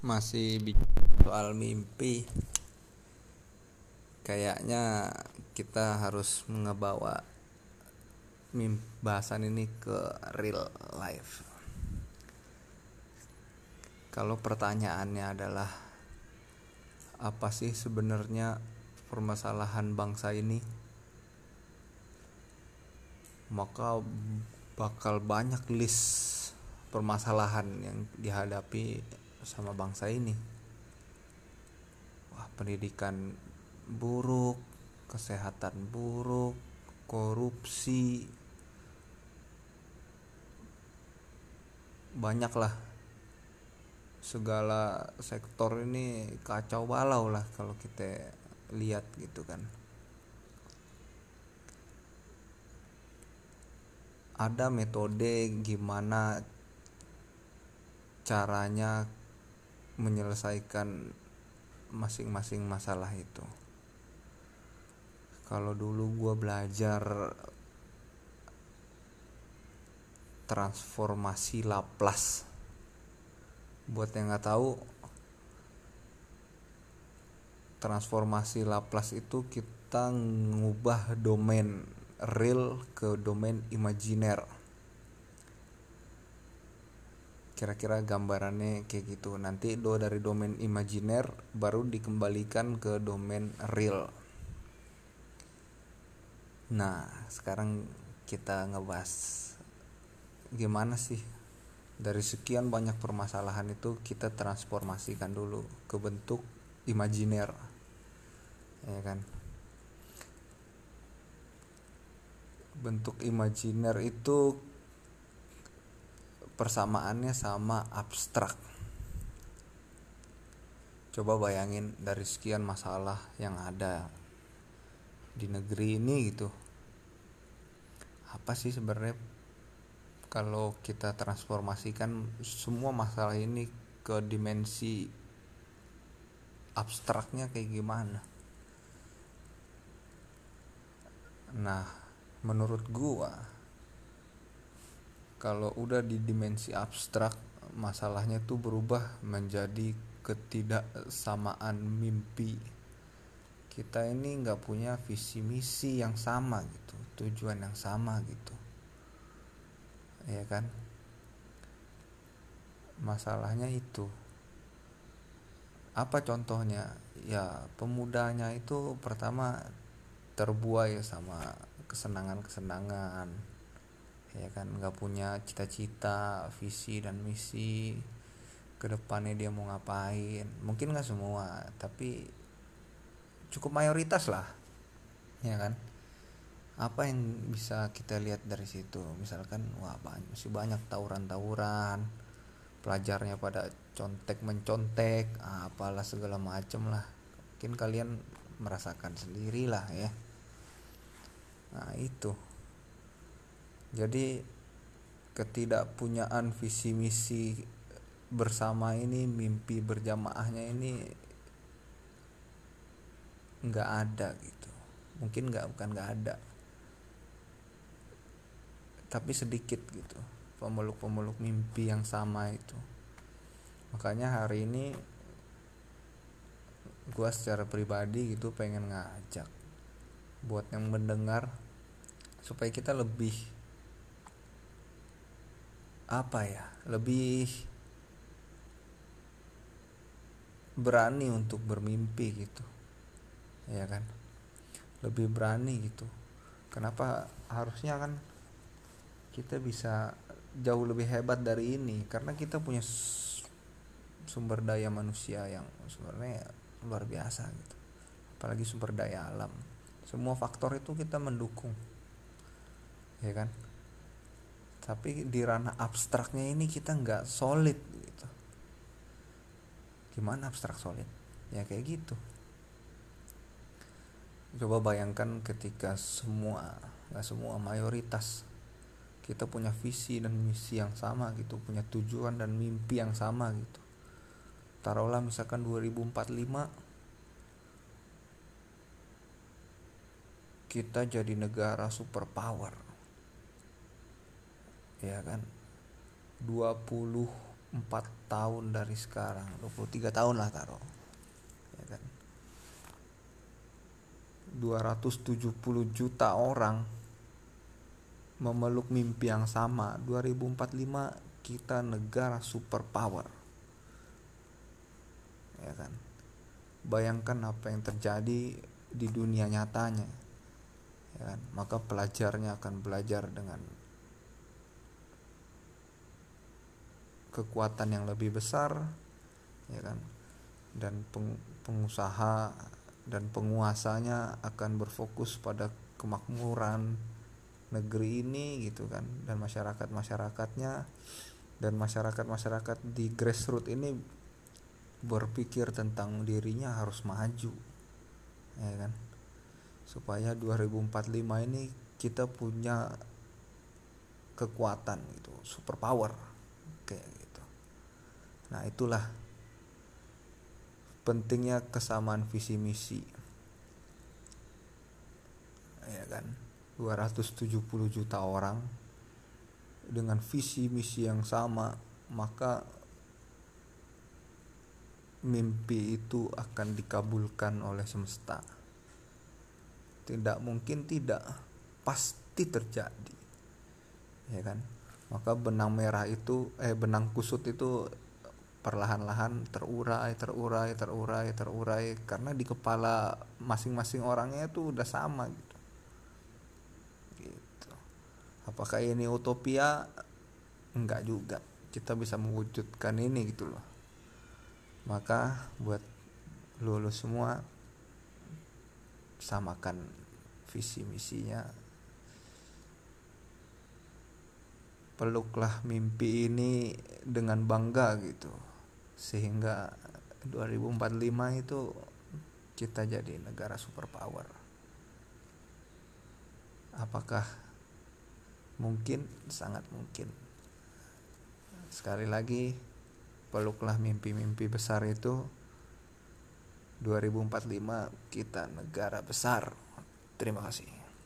masih soal mimpi. Kayaknya kita harus ngebawa mimpi bahasan ini ke real life. Kalau pertanyaannya adalah apa sih sebenarnya permasalahan bangsa ini? Maka bakal banyak list permasalahan yang dihadapi sama bangsa ini. Wah pendidikan buruk kesehatan buruk korupsi. Banyaklah segala sektor ini kacau balau lah kalau kita lihat gitu kan. Ada metode gimana caranya menyelesaikan masing-masing masalah itu. Kalau dulu gue belajar transformasi Laplace. Buat yang nggak tahu transformasi Laplace itu kita ngubah domain real ke domain imajiner kira-kira gambarannya kayak gitu. Nanti do dari domain imajiner baru dikembalikan ke domain real. Nah sekarang kita ngebahas gimana sih? Dari sekian banyak permasalahan itu kita transformasikan dulu ke bentuk imajiner ya kan? Bentuk imajiner itu persamaannya sama abstrak. Coba bayangin dari sekian masalah yang ada di negeri ini gitu. Apa sih sebenarnya kalau kita transformasikan semua masalah ini ke dimensi abstraknya kayak gimana? Nah menurut gua kalau udah di dimensi abstrak masalahnya tuh berubah menjadi ketidaksamaan mimpi. Kita ini nggak punya visi misi yang sama gitu tujuan yang sama gitu. Ya kan? Masalahnya itu. Apa contohnya? Ya pemudanya itu pertama terbuai sama kesenangan-kesenangan ya kan nggak punya cita-cita visi dan misi ke depannya dia mau ngapain. Mungkin nggak semua tapi cukup mayoritas lah. Ya kan? Apa yang bisa kita lihat dari situ? Misalkan wah banyak, masih banyak tawuran-tawuran. Pelajarnya pada contek mencontek apalah segala macem lah. Mungkin kalian merasakan sendiri lah ya. Nah itu jadi ketidakpunyaan visi misi bersama ini mimpi berjamaahnya ini nggak ada gitu. Mungkin nggak bukan nggak ada. Tapi sedikit gitu pemeluk-pemeluk mimpi yang sama itu. Makanya hari ini gue secara pribadi gitu pengen ngajak buat yang mendengar supaya kita lebih apa ya lebih berani untuk bermimpi gitu ya kan? Lebih berani gitu. Kenapa harusnya kan kita bisa jauh lebih hebat dari ini? Karena kita punya sumber daya manusia yang sebenarnya luar biasa gitu. Apalagi sumber daya alam. Semua faktor itu kita mendukung. Ya kan tapi di ranah abstraknya ini kita nggak solid gitu. Gimana abstrak solid? Ya kayak gitu. Coba bayangkan ketika semua nggak semua mayoritas kita punya visi dan misi yang sama gitu punya tujuan dan mimpi yang sama gitu. Taruhlah misalkan 2045 kita jadi negara superpower ya kan? 20 tahun dari sekarang. 23 tahun lah taruh ya kan? 270 juta orang memeluk mimpi yang sama. 2045 kita negara superpower. Ya kan? Bayangkan apa yang terjadi di dunia nyatanya. Ya kan? Maka pelajarnya akan belajar dengan kekuatan yang lebih besar ya kan? Dan peng, pengusaha dan penguasanya akan berfokus pada kemakmuran negeri ini gitu kan? Dan masyarakat masyarakatnya dan masyarakat masyarakat di grassroots ini berpikir tentang dirinya harus maju ya kan? Supaya 2045 ini kita punya kekuatan gitu super power kayak nah itulah pentingnya kesamaan visi misi. Ya kan? 270 juta orang dengan visi misi yang sama maka mimpi itu akan dikabulkan oleh semesta. Tidak mungkin tidak pasti terjadi. Ya kan? Maka benang merah itu eh benang kusut itu perlahan-lahan terurai terurai terurai terurai karena di kepala masing-masing orangnya itu udah sama gitu. Apakah ini utopia? Enggak juga. Kita bisa mewujudkan ini gitu loh. Maka buat lulus semua samakan visi misinya. Peluklah mimpi ini dengan bangga gitu sehingga 2045 itu kita jadi negara superpower. Apakah mungkin? Sangat mungkin. Sekali lagi peluklah mimpi-mimpi besar itu. 2045 kita negara besar. Terima kasih